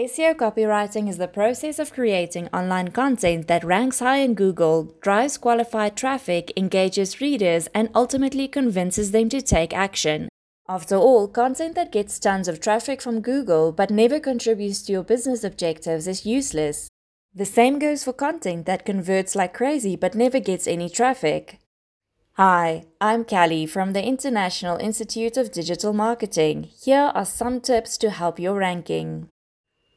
SEO copywriting is the process of creating online content that ranks high in Google, drives qualified traffic, engages readers, and ultimately convinces them to take action. After all, content that gets tons of traffic from Google but never contributes to your business objectives is useless. The same goes for content that converts like crazy but never gets any traffic. Hi, I'm Callie from the International Institute of Digital Marketing. Here are some tips to help your ranking.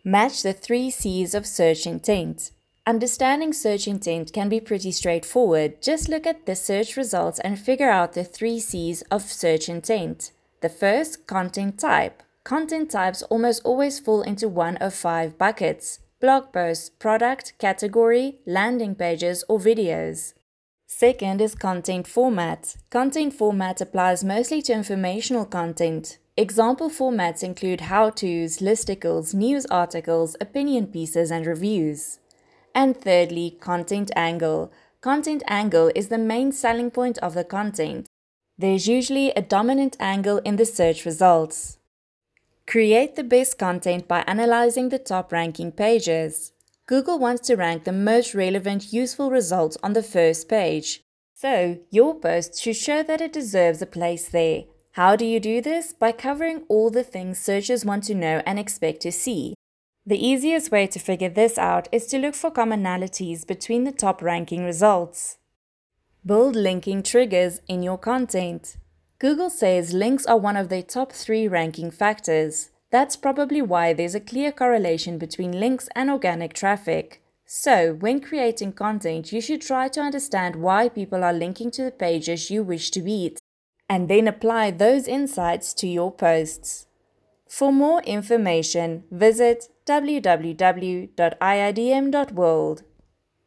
Match the three C's of search intent. Understanding search intent can be pretty straightforward. Just look at the search results and figure out the three C's of search intent. The first, content type. Content types almost always fall into one of five buckets blog posts, product, category, landing pages, or videos. Second is content format. Content format applies mostly to informational content. Example formats include how-tos, listicles, news articles, opinion pieces, and reviews. And thirdly, content angle. Content angle is the main selling point of the content. There's usually a dominant angle in the search results. Create the best content by analyzing the top ranking pages. Google wants to rank the most relevant, useful results on the first page. So, your post should show that it deserves a place there. How do you do this? By covering all the things searchers want to know and expect to see. The easiest way to figure this out is to look for commonalities between the top ranking results. Build linking triggers in your content. Google says links are one of their top three ranking factors. That's probably why there's a clear correlation between links and organic traffic. So, when creating content, you should try to understand why people are linking to the pages you wish to beat and then apply those insights to your posts. For more information, visit www.iidm.world.